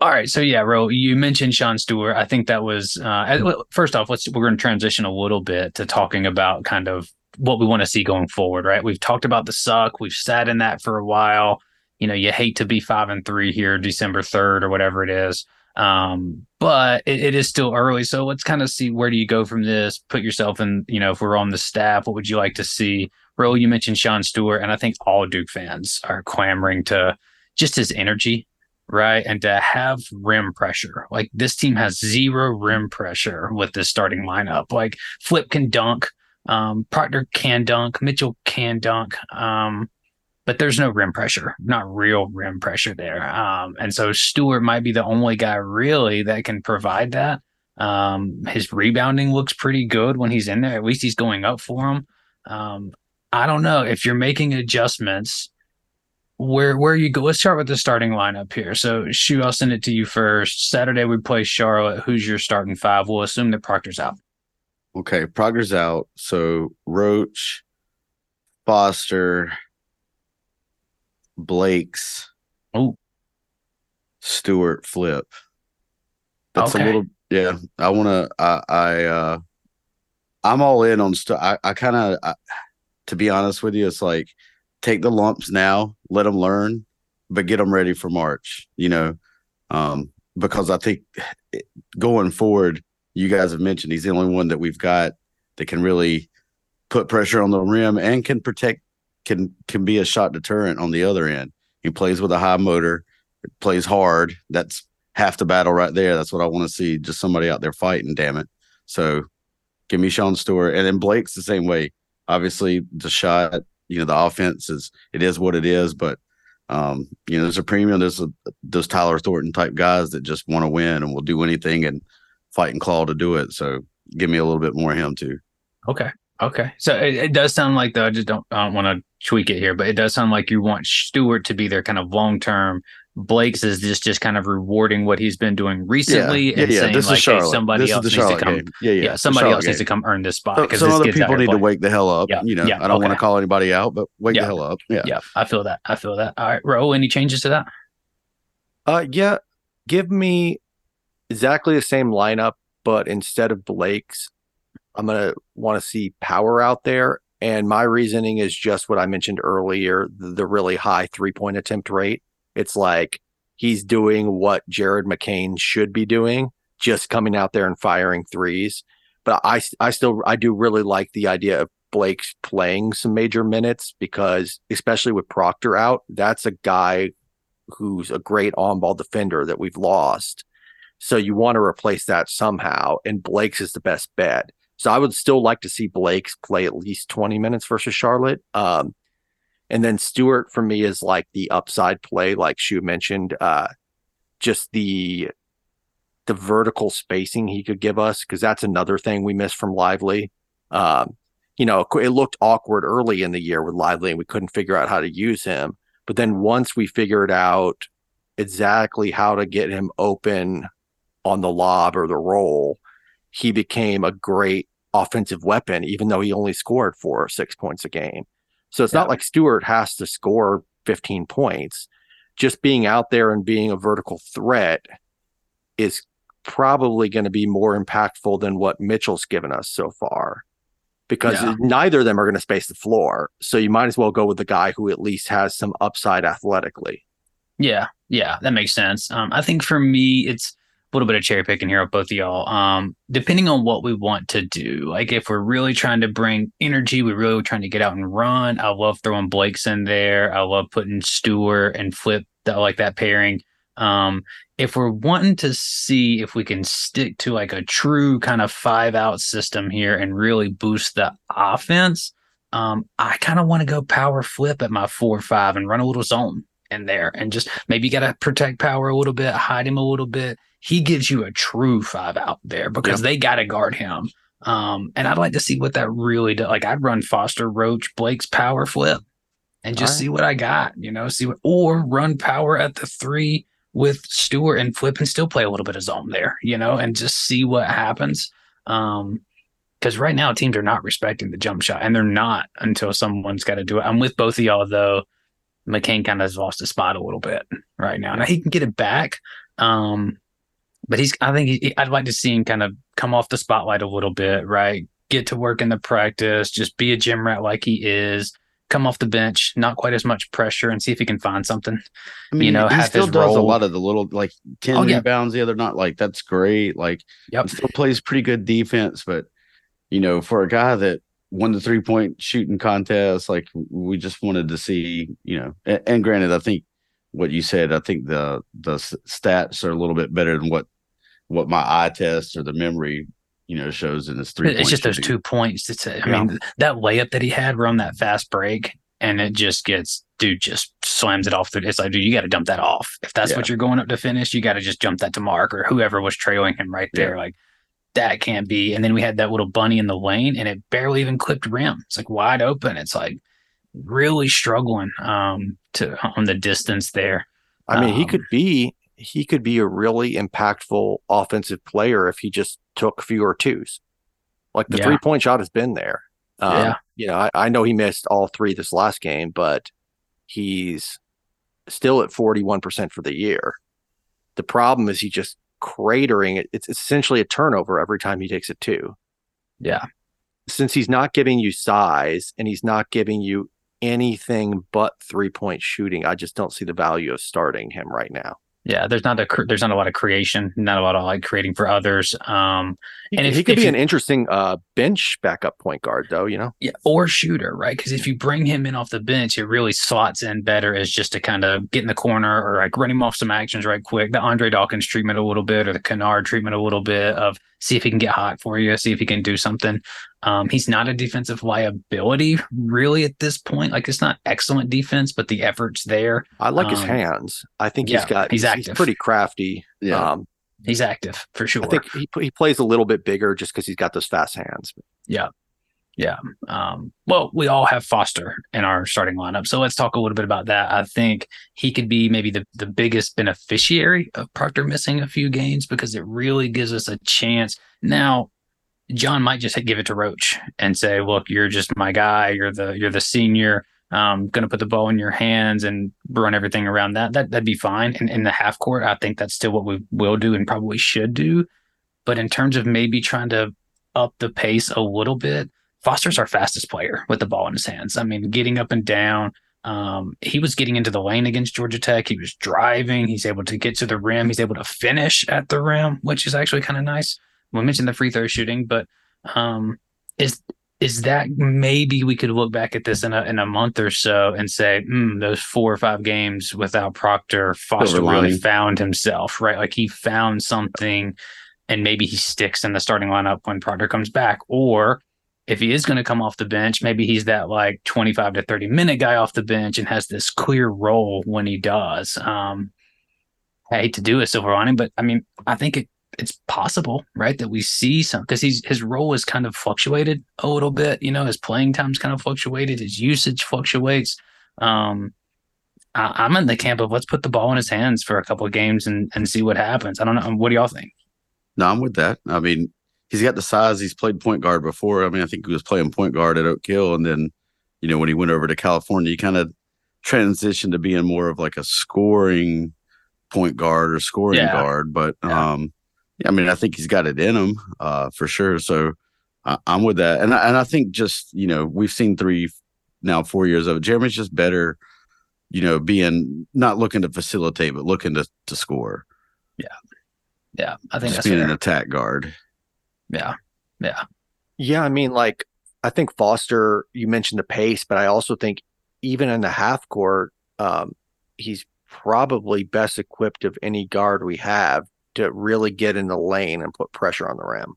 All right, so yeah, Ro, you mentioned Sean Stewart. I think that was uh, first off. Let's we're going to transition a little bit to talking about kind of what we want to see going forward. Right, we've talked about the suck. We've sat in that for a while. You know, you hate to be five and three here, December third or whatever it is. Um, but it, it is still early, so let's kind of see where do you go from this. Put yourself in. You know, if we're on the staff, what would you like to see? Ro, you mentioned Sean Stewart, and I think all Duke fans are clamoring to just his energy right? And to have rim pressure. Like this team has zero rim pressure with this starting lineup. Like Flip can dunk, um, Proctor can dunk, Mitchell can dunk. Um, but there's no rim pressure, not real rim pressure there. Um, and so Stewart might be the only guy really that can provide that. Um, his rebounding looks pretty good when he's in there. At least he's going up for him. Um, I don't know if you're making adjustments where where you go. Let's start with the starting lineup here. So, Shu, I'll send it to you first. Saturday we play Charlotte. Who's your starting five? We'll assume that Proctor's out. Okay, Proctor's out. So Roach, Foster, Blakes, oh, Stewart, Flip. That's Okay. a little yeah. I want to. I I uh, I'm all in on. Stu- I I kind of. To be honest with you, it's like take the lumps now, let them learn, but get them ready for March. You know, um, because I think going forward, you guys have mentioned he's the only one that we've got that can really put pressure on the rim and can protect can can be a shot deterrent on the other end. He plays with a high motor, plays hard. That's half the battle right there. That's what I want to see. Just somebody out there fighting, damn it. So give me Sean Stewart. And then Blake's the same way. Obviously, the shot, you know, the offense is it is what it is, but um, you know, there's a premium, there's a, those Tyler Thornton type guys that just want to win and will do anything and fight and claw to do it. So give me a little bit more of him too. Okay. Okay. So it, it does sound like though I just don't I don't want to tweak it here, but it does sound like you want Stewart to be their kind of long term. Blakes is just just kind of rewarding what he's been doing recently yeah, and yeah. saying This like, hey, somebody this else is the needs to come. game. Yeah, yeah. Yeah, somebody Charlotte else needs to come earn this spot So- because some other people here need to wake the hell up. Yeah, You know, yeah, I don't want to call anybody out, but wake Yeah. the hell up. Yeah. Yeah, I feel that. I feel that. All right, Ro, any changes to that? Uh, yeah, give me exactly the same lineup, but instead of Blakes, I'm gonna want to see Power out there. And my reasoning is just what I mentioned earlier: the, the really high three point attempt rate. It's like he's doing what Jared McCain should be doing, just coming out there and firing threes. But I, I still, I do really like the idea of Blakes playing some major minutes because, especially with Proctor out, that's a guy who's a great on ball defender that we've lost. So you want to replace that somehow. And Blakes is the best bet. So I would still like to see Blakes play at least 20 minutes versus Charlotte. Um, and then Stewart for me is like the upside play, like Shu mentioned, uh, just the the vertical spacing he could give us, because that's another thing we missed from Lively. Um, you know, it looked awkward early in the year with Lively, and we couldn't figure out how to use him. But then once we figured out exactly how to get him open on the lob or the roll, he became a great offensive weapon, even though he only scored four or six points a game. So it's Yeah. not like Stewart has to score 15 points. Just being out there and being a vertical threat is probably going to be more impactful than what Mitchell's given us so far because Yeah. neither of them are going to space the floor. So you might as well go with the guy who at least has some upside athletically. Yeah, yeah, that makes sense. Um, I think for me, it's little bit of cherry picking here with both of y'all. Um, depending on what we want to do, like if we're really trying to bring energy, we're really trying to get out and run. I love throwing Blakes in there. I love putting Stewart and Flip. I like that pairing. Um, if we're wanting to see if we can stick to like a true kind of five out system here and really boost the offense, um, I kind of want to go Power Flip at my four or five and run a little zone in there and just maybe you got to protect Power a little bit, hide him a little bit. He gives you a true five out there because they got to guard him. Um, and I'd like to see what that really does. Like I'd run Foster Roach Blakes Power Flip and just Alright. see what I got, you know, see what, or run Power at the three with Stewart and Flip and still play a little bit of zone there, you know, and just see what happens. Um, because right now teams are not respecting the jump shot and they're not until someone's got to do it. I'm with both of y'all though. McCain kind of has lost his spot a little bit right now. Now he can get it back. Um, but he's, I think he, I'd like to see him kind of come off the spotlight a little bit, right? Get to work in the practice, just be a gym rat like he is, come off the bench, not quite as much pressure and see if he can find something. I mean, you know, he still his does a lot of the little like 10 Oh, yeah. rebounds the other night. Like that's great. Like Yep. he still plays pretty good defense, but you know, for a guy that won the three point shooting contest, like we just wanted to see, you know, and, and granted, I think what you said, I think the the stats are a little bit better than what what my eye test or the memory, you know, shows in his three. It's just those two points. It's I Yeah. mean, that layup that he had were on that fast break, and it just gets dude just slams it off. The, it's like, dude, you got to dump that off. If that's Yeah. what you're going up to finish, you got to just jump that to Mark or whoever was trailing him right there. Like that can't be. And then we had that little bunny in the lane, and it barely even clipped rim. It's like wide open. It's like really struggling um to on the distance there. I mean, he Um, could be he could be a really impactful offensive player if he just took fewer twos. Like the Yeah. three point shot has been there. Um, Yeah. You know, I, I know he missed all three this last game, but he's still at 41% for the year. The problem is he just cratering it. It's essentially a turnover every time he takes a two. Yeah. Since he's not giving you size and he's not giving you anything but three point shooting, I just don't see the value of starting him right now. Yeah, there's not a there's not a lot of creation, not a lot of like creating for others. Um, And if- he could if be you- an interesting uh, bench backup point guard, though. You know, Yeah, or shooter, right? Because if you bring him in off the bench, it really slots in better as just to kind of get in the corner or like run him off some actions right quick. The Andre Dawkins treatment a little bit, or the Kennard treatment a little bit of see if he can get hot for you, see if he can do something. Um, he's not a defensive liability really at this point. Like it's not excellent defense, but the effort's there. I like his Um, hands. I think yeah, he's got he's he's, active. pretty crafty. Yeah. Um, He's active for sure. I think he he plays a little bit bigger just because he's got those fast hands. Yeah. Um, well, we all have Foster in our starting lineup. So let's talk a little bit about that. I think he could be maybe the, the biggest beneficiary of Proctor missing a few games because it really gives us a chance. Now, Jon might just give it to Roach and say, look, you're just my guy. You're the you're the senior. Um, going to put the ball in your hands and run everything around that. That that'd be fine. And in the half court, I think that's still what we will do and probably should do. But in terms of maybe trying to up the pace a little bit, Foster's our fastest player with the ball in his hands. I mean, getting up and down. Um, he was getting into the lane against Georgia Tech. He was driving. He's able to get to the rim. He's able to finish at the rim, which is actually kind of nice. We mentioned the free throw shooting, but um, is is that maybe we could look back at this in a in a month or so and say, mm, those four or five games without Proctor, Foster really found himself, right? Like he found something, and maybe he sticks in the starting lineup when Proctor comes back, or if he is going to come off the bench, maybe he's that like 25 to 30 minute guy off the bench and has this clear role when he does. Um, I hate to do it, Silver Lining, but I mean, I think it, it's possible, right, that we see some because he's his role is kind of fluctuated a little bit. You know, his playing time's kind of fluctuated, his usage fluctuates. Um, I, am in the camp of let's put the ball in his hands for a couple of games and and see what happens. I don't know. What do y'all think? No, I'm with that. I mean, he's got the size. He's played point guard before. I mean, I think he was playing point guard at Oak Hill, and then you know when he went over to California, he kind of transitioned to being more of like a scoring point guard or scoring yeah. guard. But yeah. um, yeah, I mean, I think he's got it in him uh, for sure. So I, am with that, and I, and I think just you know we've seen three now four years of it. Jeremy's just better. You know, being not looking to facilitate, but looking to to score. Yeah, yeah, I think just being fair. an attack guard. Yeah. Yeah. Yeah. I mean, like, I think Foster, you mentioned the pace, but I also think even in the half court, um, he's probably best equipped of any guard we have to really get in the lane and put pressure on the rim.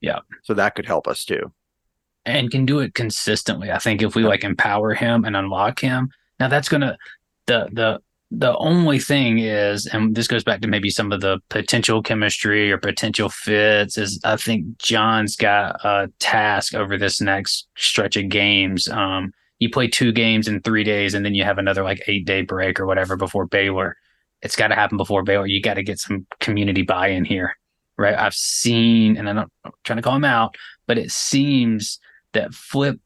Yeah. So that could help us too. And can do it consistently. I think if we like empower him and unlock him, now that's gonna the the the only thing is, and this goes back to maybe some of the potential chemistry or potential fits, is I think Jon's got a task over this next stretch of games. Um, you play two games in three days, and then you have another like eight day break or whatever before Baylor. It's got to happen before Baylor. You got to get some community buy in here, right? I've seen, and I'm not trying to call him out, but it seems that Flip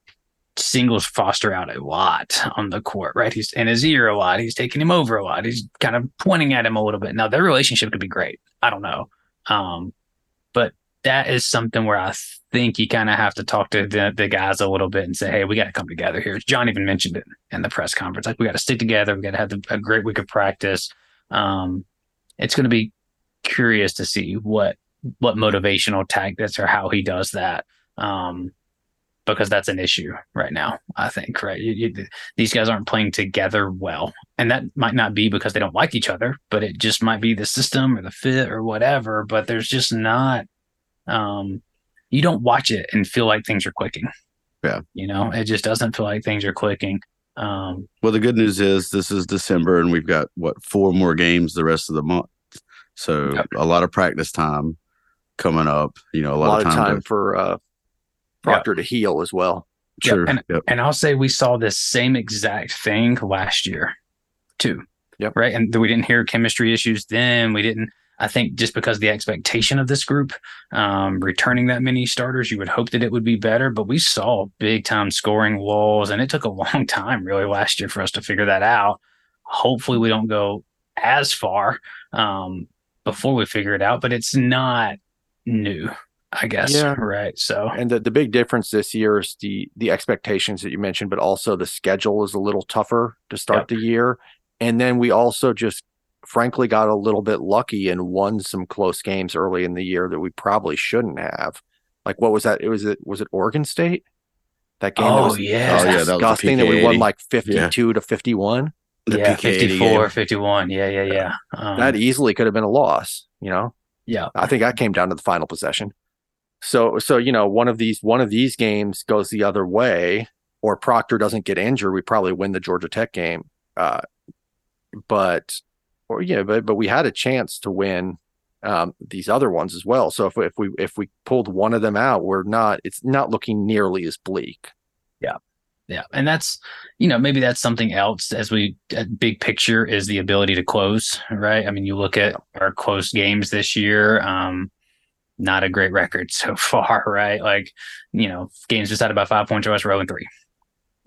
singles Foster out a lot on the court, right? He's in his ear a lot. He's taking him over a lot. He's kind of pointing at him a little bit. Now their relationship could be great. I don't know. Um, but that is something where I think you kind of have to talk to the, the guys a little bit and say, hey, we got to come together here. Jon even mentioned it in the press conference. Like, we got to stick together. We got to have a great week of practice. Um, it's going to be curious to see what what motivational tactics or how he does that. Um, because that's an issue right now. I think right. You, you, these guys aren't playing together well, and that might not be because they don't like each other, but it just might be the system or the fit or whatever. But there's just not. Um, you don't watch it and feel like things are clicking. Yeah, you know, it just doesn't feel like things are clicking. Um, well, the good news is this is December, and we've got what four more games the rest of the month, so yep. a lot of practice time coming up. You know, a lot, a lot of time, time to, for uh, Proctor yep. to heal as well. True. Yep. And, yep. and I'll say we saw this same exact thing last year too. Yep. Right. And we didn't hear chemistry issues then. We didn't, I think just because the expectation of this group, um, returning that many starters, you would hope that it would be better. But we saw big time scoring walls, and it took a [LAUGHS] long time really last year for us to figure that out. Hopefully, we don't go as far um, before we figure it out, but it's not new. I guess. Yeah. Right. So and the, the big difference this year is the the expectations that you mentioned, but also the schedule is a little tougher to start yep. the year. And then we also just frankly got a little bit lucky and won some close games early in the year that we probably shouldn't have. Like what was that? It was it was it Oregon State? That game oh, that was yeah. oh, yeah, that disgusting that, we won like 52 yeah. to 51. The yeah, PK 54, 51. Yeah, yeah, yeah. Um, that easily could have been a loss, you know? Yeah. I think I came down to the final possession. So so you know one of these one of these games goes the other way, or Proctor doesn't get injured, we probably win the Georgia Tech game. Uh, but or yeah, but but we had a chance to win um, these other ones as well. So if if we if we pulled one of them out, we're not. It's not looking nearly as bleak. Yeah, Yeah, and that's you know maybe that's something else as we uh, big picture is the ability to close, right? I mean, you look at our close games this year. Um, not a great record [LAUGHS] so far, right? Like, you know, games decided by five points or less, row and three.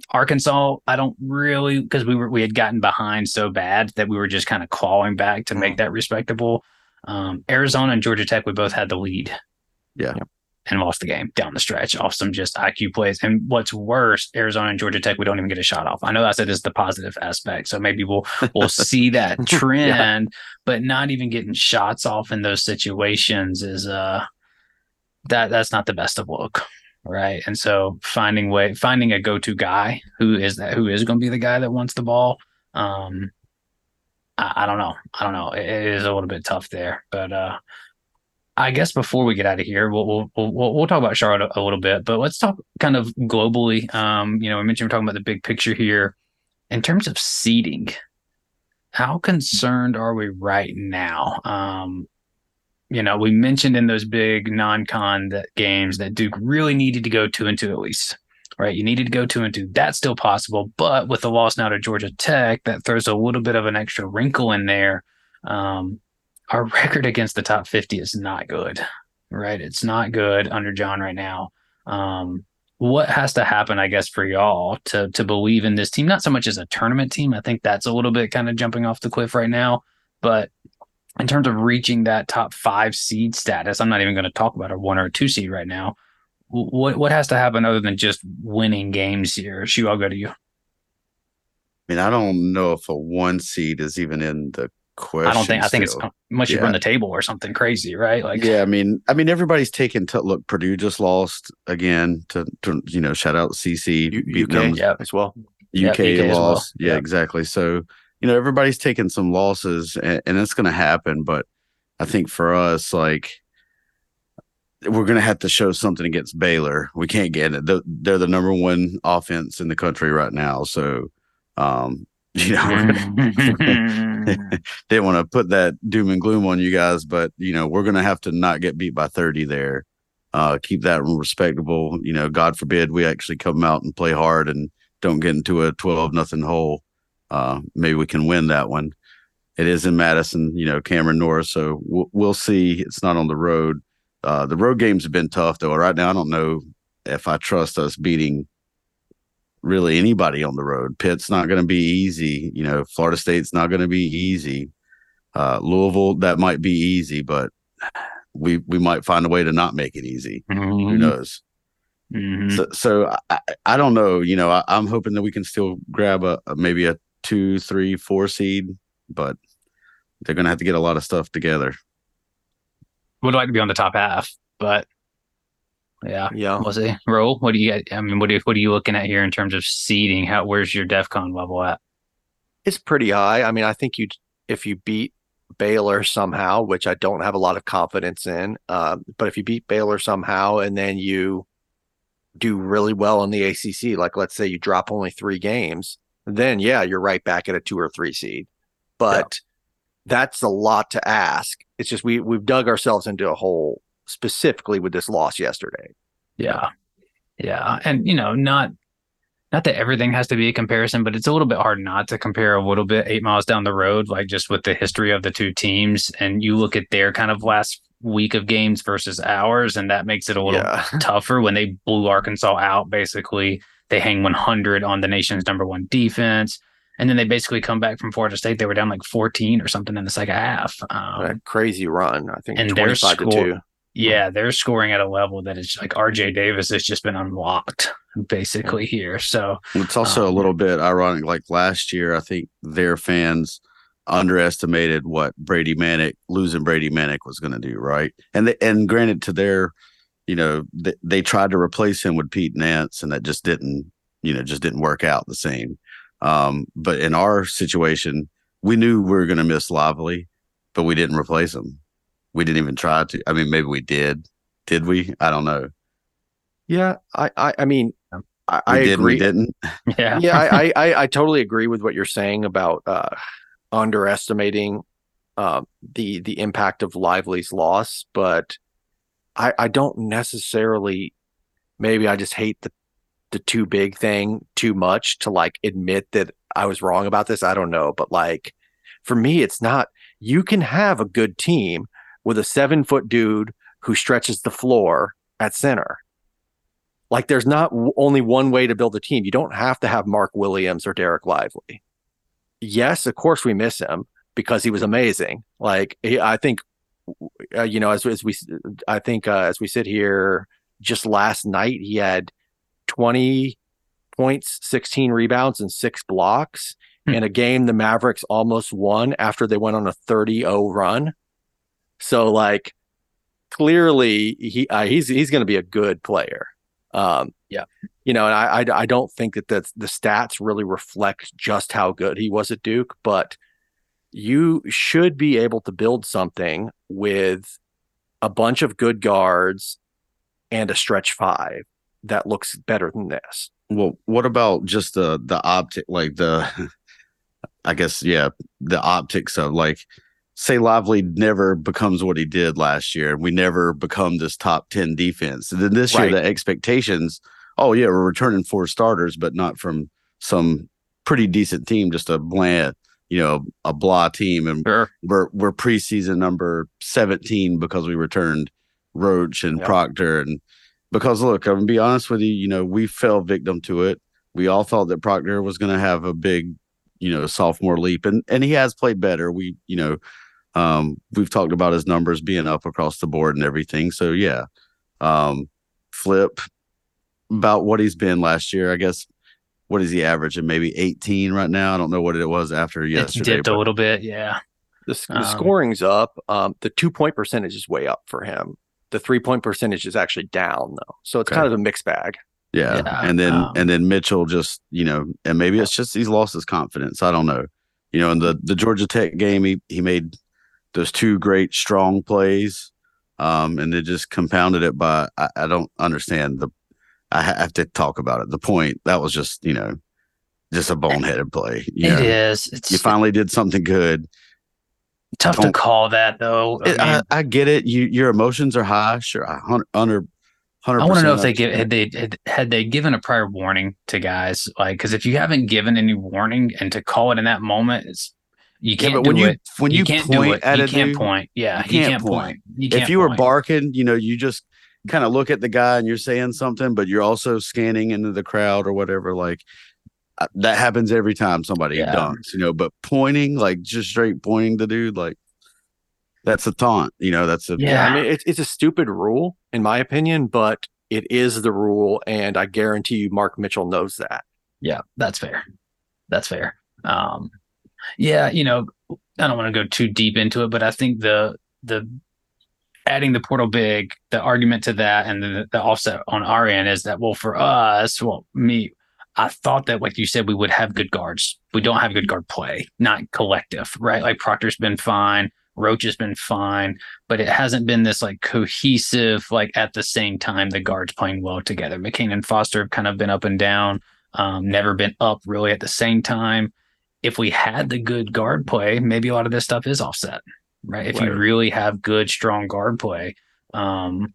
Arkansas, I don't really because we were we had gotten behind so bad that we were just kind of clawing back to make that respectable. Um, Arizona and Georgia Tech, we both had the lead. Yeah. And lost the game down the stretch off some just IQ plays. And what's worse, Arizona and Georgia Tech, we don't even get a shot off. I know I said this is the positive aspect. So maybe we'll we'll [LAUGHS] see that trend, but not even getting shots off in those situations is uh that that's not the best of look right? And so finding way finding a go to guy who is that who is going to be the guy that wants the ball. Um, I, I don't know. I don't know. It, it is a little bit tough there, but uh, I guess before we get out of here, we'll we'll we'll, we'll talk about Charlotte a, a, little bit, but let's talk kind of globally. Um, you know, we mentioned we're talking about the big picture here in terms of seeding. How concerned are we right now? Um, you know, we mentioned in those big non-con that games that Duke really needed to go two and two at least. Right, you needed to go two and two. That's still possible, but with the loss now to Georgia Tech, that throws a little bit of an extra wrinkle in there. Um, our record against the top 50 is not good, right? It's not good under Jon right now. Um, what has to happen, I guess, for y'all to to believe in this team? Not so much as a tournament team. I think that's a little bit kind of jumping off the cliff right now. But in terms of reaching that top five seed status, I'm not even going to talk about a one or a two seed right now. What what has to happen other than just winning games here? Shu, I'll go to you. I mean, I don't know if a one seed is even in the question. I don't think. Still. I think it's unless you yeah. run the table or something crazy, right? Like, yeah. I mean, I mean, everybody's taking. To, look, Purdue just lost again. To, to you know, shout out CC, U- UK, them. yeah, as well. UK, UK lost. Well. Yeah, yeah, exactly. So you know, everybody's taking some losses and, and it's going to happen. But I think for us, like, we're going to have to show something against Baylor. We can't get it. They're the number one offense in the country right now. So, um, [LAUGHS] you know, [LAUGHS] they want to put that doom and gloom on you guys, but you know, we're going to have to not get beat by 30 there. Uh, keep that respectable. You know, God forbid we actually come out and play hard and don't get into a 12 nothing hole uh, maybe we can win that one. It is in Madison, you know, Cameron North. So we'll, we'll see. It's not on the road. Uh, the road games have been tough though. Right now, I don't know if I trust us beating really anybody on the road. Pitt's not going to be easy. You know, Florida State's not going to be easy. Uh, Louisville, that might be easy, but we we might find a way to not make it easy. Mm-hmm. Who knows? Mm-hmm. So, so I, I, don't know. You know, I, am hoping that we can still grab a, a maybe a two, three, four seed, but they're going to have to get a lot of stuff together. Would like to be on the top half, but yeah, yeah. We'll see. Raul. What do you? I mean, what are what are you looking at here in terms of seeding? How where's your DefCon level at? It's pretty high. I mean, I think you if you beat Baylor somehow, which I don't have a lot of confidence in, uh, but if you beat Baylor somehow and then you do really well in the ACC, like let's say you drop only three games, then yeah, you're right back at a two or three seed. But yeah. that's a lot to ask. It's just we we've dug ourselves into a hole specifically with this loss yesterday. Yeah. Yeah. And you know, not not that everything has to be a comparison, but it's a little bit hard not to compare a little bit eight miles down the road, like just with the history of the two teams. And you look at their kind of last week of games versus ours, and that makes it a little yeah. [LAUGHS] tougher when they blew Arkansas out basically they hang 100 on the nation's number one defense. And then they basically come back from Florida State. They were down like 14 or something in the second half. Um, crazy run. I think and 25 score, to 2. Yeah, they're scoring at a level that is like RJ Davis has just been unlocked basically here. So it's also um, a little bit ironic. Like last year, I think their fans underestimated what Brady Manek losing Brady Manek was going to do, right? And they, and granted, to their you know, th- they tried to replace him with Pete Nance, and that just didn't, you know, just didn't work out the same. Um, but in our situation, we knew we were going to miss Lively, but we didn't replace him. We didn't even try to. I mean, maybe we did. Did we? I don't know. Yeah, I, I, I mean, I, I did, agree. didn't. [LAUGHS] Yeah, yeah. I, [LAUGHS] I, I totally agree with what you're saying about uh, underestimating um, the the impact of Lively's loss, but I I don't necessarily. Maybe I just hate the the too big thing too much to like admit that I was wrong about this. I don't know, but like for me, it's not. You can have a good team with a seven foot dude who stretches the floor at center. Like there's not w- only one way to build a team. You don't have to have Mark Williams or Dereck Lively. Yes, of course we miss him because he was amazing. Like he, I think, uh, you know, as, as we, I think uh, as we sit here, just last night he had 20 points, 16 rebounds, and six blocks hmm. in a game the Mavericks almost won after they went on a 30-0 run. So like clearly he uh, he's he's going to be a good player. Um, yeah, you know, and I, I I don't think that that's, the stats really reflect just how good he was at Duke, but you should be able to build something with a bunch of good guards and a stretch five that looks better than this. Well, what about just the the optic, like the, [LAUGHS] I guess, yeah, the optics of like, say Lively never becomes what he did last year, and we never become this top ten defense. And then this right. year, the expectations, oh yeah, we're returning four starters, but not from some pretty decent team, just a bland, you know, a blah team, and sure. we're we're preseason number seventeen because we returned Roach and Proctor and because look, I'm gonna be honest with you, you know, we fell victim to it. We all thought that Proctor was gonna have a big, you know, sophomore leap and and he has played better. We, you know, um, we've talked about his numbers being up across the board and everything. So yeah. Um, Flip about what he's been last year, I guess. What is he averaging? Maybe 18 right now. I don't know what it was after yesterday. It's dipped a little bit, yeah. The, the um, scoring's up. Um, the two point percentage is way up for him the three point percentage is actually down though. So it's okay. kind of a mixed bag. Yeah. yeah. And then um, and then Mitchell just, you know, and maybe it's just he's lost his confidence. I don't know. You know, in the the Georgia Tech game, he he made those two great strong plays. Um, and they just compounded it by I, I don't understand the I have to talk about it. The point that was just, you know, just a boneheaded play. You it know, is. It's, you finally did something good Tough to call that though. I, mean, I, I, get it. You your emotions are high. Sure, under. 100 I want to know if they give had they had, had they given a prior warning to guys like because if you haven't given any warning and to call it in that moment it's you can't yeah, but when you it. when you, you can't point do it. at you a can't dude, point yeah you can't, can't point. point. You can't if you point. were barking you know you just kind of look at the guy and you're saying something but you're also scanning into the crowd or whatever like uh, that happens every time somebody yeah. dunks you know but pointing like just straight pointing the dude like that's a taunt. You know, that's a yeah. I mean, it's it's a stupid rule in my opinion, but it is the rule, and I guarantee you, Mark Mitchell knows that. Yeah, that's fair. That's fair. Um, yeah, you know, I don't want to go too deep into it, but I think the the adding the portal big, the argument to that, and the, the offset on our end is that well, for us, well, me, I thought that, like you said, we would have good guards. We don't have good guard play, not collective, right? Like Proctor's been fine. Roach has been fine, but it hasn't been this like cohesive, like at the same time the guards playing well together. McCain and Foster have kind of been up and down, um, never been up really at the same time. If we had the good guard play, maybe a lot of this stuff is offset, right? If right. you really have good, strong guard play. Um,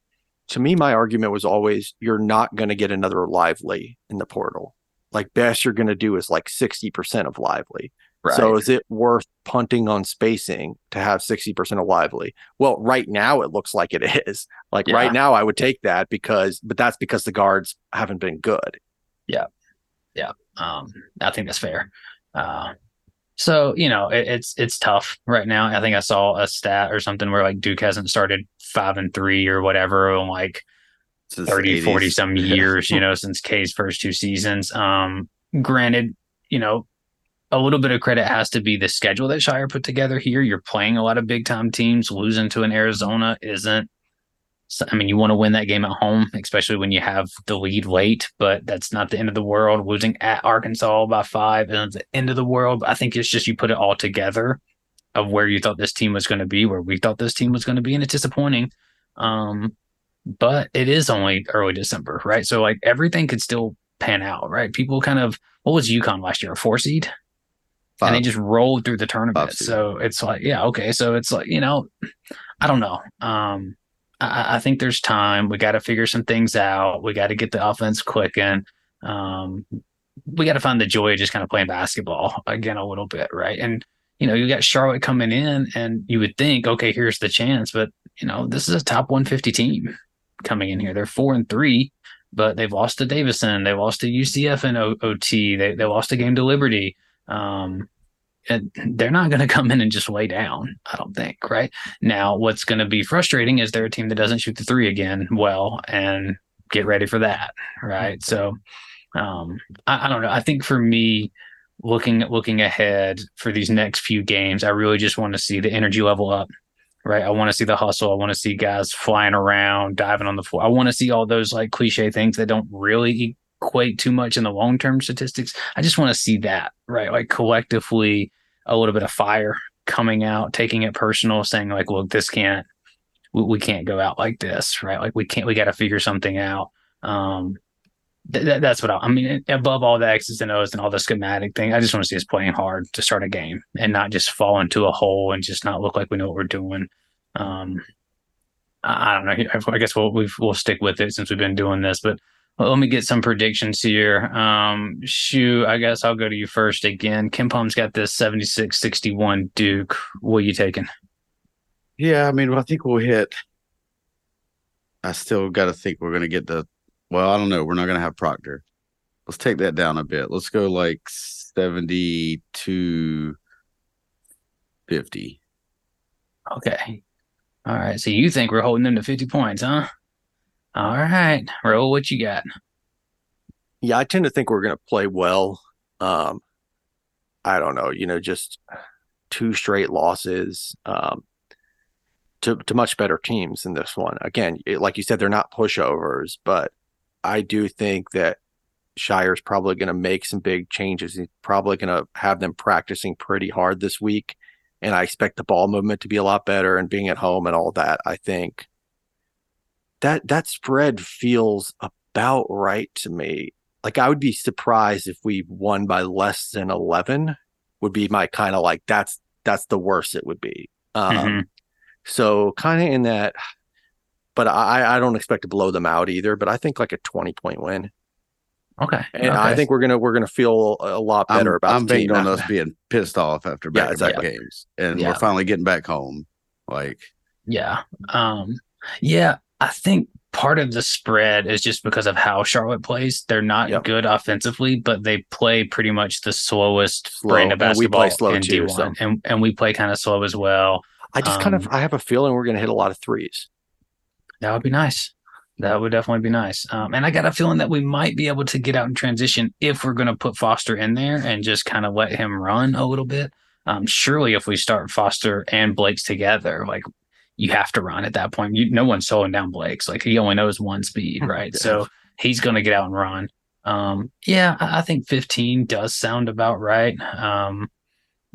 to me, my argument was always you're not going to get another Lively in the portal. Like best you're going to do is like 60% of Lively. Right. So is it worth punting on spacing to have 60% of Lively? Well, right now it looks like it is. Like yeah. right now I would take that because but that's because the guards haven't been good. Yeah. Yeah. Um I think that's fair. Uh so, you know, it, it's it's tough right now. I think I saw a stat or something where like Duke hasn't started 5 and 3 or whatever in like 30 40 some [LAUGHS] years, you know, since K's first two seasons. Um granted, you know, a little bit of credit has to be the schedule that Scheyer put together here. You're playing a lot of big time teams. Losing to an Arizona isn't. I mean, you want to win that game at home, especially when you have the lead late, but that's not the end of the world. Losing at Arkansas by five isn't the end of the world. I think it's just you put it all together of where you thought this team was going to be, where we thought this team was going to be, and it's disappointing. Um, but it is only early December, right? So like everything could still pan out, right? People kind of what was UConn last year, a four seed? and they just rolled through the tournament. So it's like, yeah, okay. So it's like, you know, I don't know. Um, I, I think there's time. We got to figure some things out. We got to get the offense clicking. Um, we got to find the joy of just kind of playing basketball [LAUGHS] again a little bit, right? And you know, you got Charlotte coming in, and you would think, okay, here's the chance, but you know, this is a top 150 team coming in here. They're four and three, but they've lost to Davidson, they lost to UCF o- OT, they they lost a game to Liberty. Um, and they're not going to come in and just lay down. I don't think. Right now, what's going to be frustrating is they're a team that doesn't shoot the three again well, and get ready for that. Right. So, um, I, I don't know. I think for me, looking looking ahead for these next few games, I really just want to see the energy level up. Right. I want to see the hustle. I want to see guys flying around, diving on the floor. I want to see all those like cliche things that don't really equate too much in the long term statistics. I just want to see that, right? Like collectively, a little bit of fire coming out, taking it personal, saying like, look, this can't, we, we can't go out like this, right? Like we can't, we got to figure something out. Um, th- that's what I, I, mean. Above all the X's and O's and all the schematic thing, I just want to see us playing hard to start a game and not just fall into a hole and just not look like we know what we're doing. Um, I, I don't know. I guess we'll we'll stick with it since we've been doing this, but well, let me get some predictions here. Um, Shu, I guess I'll go to you first again. KenPom's got this 76 61 Duke. What are you taking? Yeah, I mean, I think we'll hit. I still got to think we're going to get the. Well, I don't know. We're not going to have Proctor. Let's take that down a bit. Let's go like 72 50. Okay. All right. So you think we're holding them to 50 points, huh? All right, Raul what you got. Yeah, I tend to think we're going to play well. Um, I don't know, you know, just two straight losses um, to to much better teams than this one. Again, it, like you said, they're not pushovers, but I do think that Scheyer's probably going to make some big changes. He's probably going to have them practicing pretty hard this week, and I expect the ball movement to be a lot better and being at home and all that. I think that that spread feels about right to me. Like I would be surprised if we won by less than 11 would be my kind of like that's that's the worst it would be. Um, mm-hmm. so kind of in that but I I don't expect to blow them out either, but I think like a 20 point win. Okay. And okay. I think we're gonna we're gonna feel a lot better I'm, about. I'm betting on us being pissed off after back to back games, and yeah. we're finally getting back home. Like, yeah, um, yeah. I think part of the spread is just because of how Charlotte plays. They're not yep. good offensively, but they play pretty much the slowest slow. brand of basketball we play slow in too, D1, so. and and we play kind of slow as well. I just um, kind of um, I have a feeling we're going to hit a lot of threes. That would be nice. That would definitely be nice. Um, and I got a feeling that we might be able to get out in transition if we're going to put Foster in there and just kind of let him run a little bit. Um, surely, if we start Foster and Blakes together, like you have to run at that point. You, no one's slowing down Blakes. Like he only knows one speed, [LAUGHS] right? so he's going to get out and run. Um, yeah, I, I, think 15 does sound about right. Um,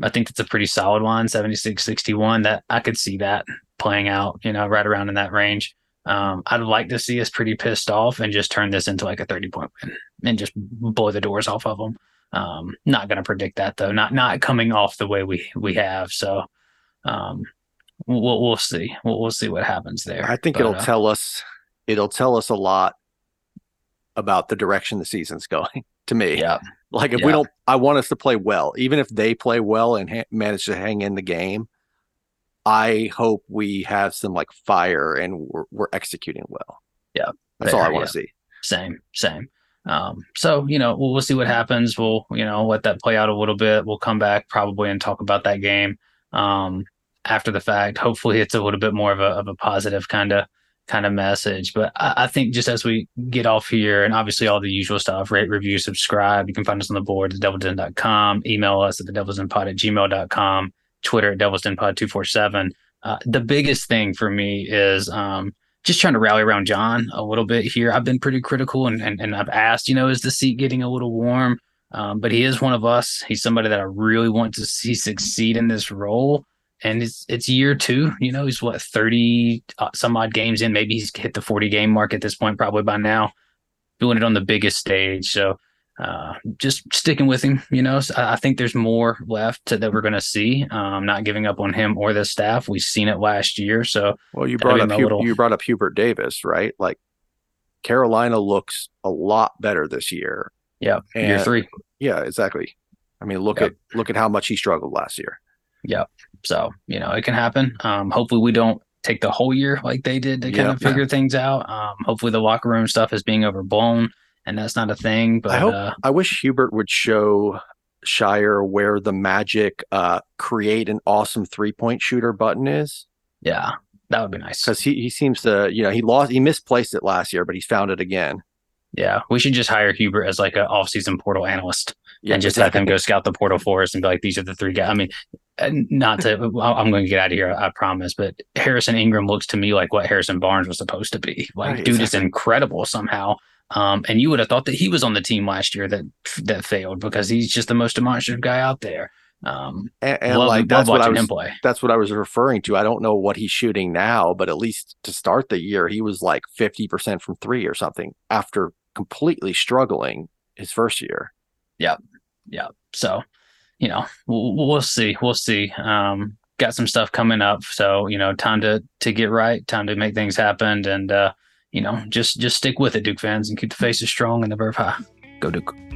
I think it's a pretty solid one, 76 61. That I could see that playing out, you know, right around in that range. Um, I'd like to see us pretty pissed off and just turn this into like a 30 point win and just blow the doors off of them. Um, not going to predict that though. Not not coming off the way we we have. So, um, we'll we'll see. We'll, we'll see what happens there. I think but, it'll uh, tell us. It'll tell us a lot about the direction the season's [LAUGHS] going. To me, yeah. Like if yeah. we don't, I want us to play well. Even if they play well and ha- manage to hang in the game, I hope we have some like fire and we're, we're executing well. Yeah, that's there, all I want to yeah. see. Same, same. Um, so you know, we'll, we'll see what happens. We'll you know let that play out a little bit. We'll come back probably and talk about that game. Um, after the fact. Hopefully, it's a little bit more of a of a positive kind of kind of message. But I, I, think just as we get off here, and obviously all the usual stuff, rate, review, subscribe. You can find us on the board at devilsden.com. Email us at the devilsdenpod at gmail.com. Twitter at devilsdenpod247. Uh, the biggest thing for me is um, just trying to rally around Jon a little bit here. I've been pretty critical and, and, and I've asked, you know, is the seat getting a little warm? Um, but he is one of us. He's somebody that I really want to see succeed in this role and it's it's year two. You know, he's what thirty uh, some odd games in. Maybe he's hit the forty game mark at this point, probably by now, doing it on the biggest stage. So uh, just sticking with him. You know, so I, I think there's more left to, that we're going to see. Um, not giving up on him or the staff. We've seen it last year. So Well, you brought up Hu- little- you brought up Hubert Davis, right? Like Carolina looks a lot better this year. yeah, year three. Yeah, exactly. I mean, look Yep. at look at how much he struggled last year. So, you know, it can happen. Um, hopefully we don't take the whole year like they did to kind of figure things out. Um, hopefully the locker room stuff is being overblown and that's not a thing. But I hope uh, I wish Hubert would show Scheyer where the magic uh create an awesome three point shooter button is. yeah, that would be nice. Because he, he seems to, you know, he lost he misplaced it last year, but he's found it again. Yeah, we should just hire Hubert as like an off-season portal analyst Yeah, and just have him go [LAUGHS] scout the portal for us and be like, these are the three guys. I mean, not to, I'm going to get out of here, I promise. But Harrison Ingram looks to me like what Harrison Barnes was supposed to be. Like, Right, dude is incredible somehow. Um, and you would have thought that he was on the team last year that that failed because he's just the most demonstrative guy out there. Um, and, and love, like that's what I was him play. that's what I was referring to. I don't know what he's shooting now, but at least to start the year, he was like 50% from three or something after completely struggling his first year. Yeah, yeah. So, you know, we'll, we'll see. We'll see. Um, got some stuff coming up. So, you know, time to to get right, time to make things happen, and uh, you know, just just stick with it, Duke fans, and keep the faces strong and the verve high. Go Duke.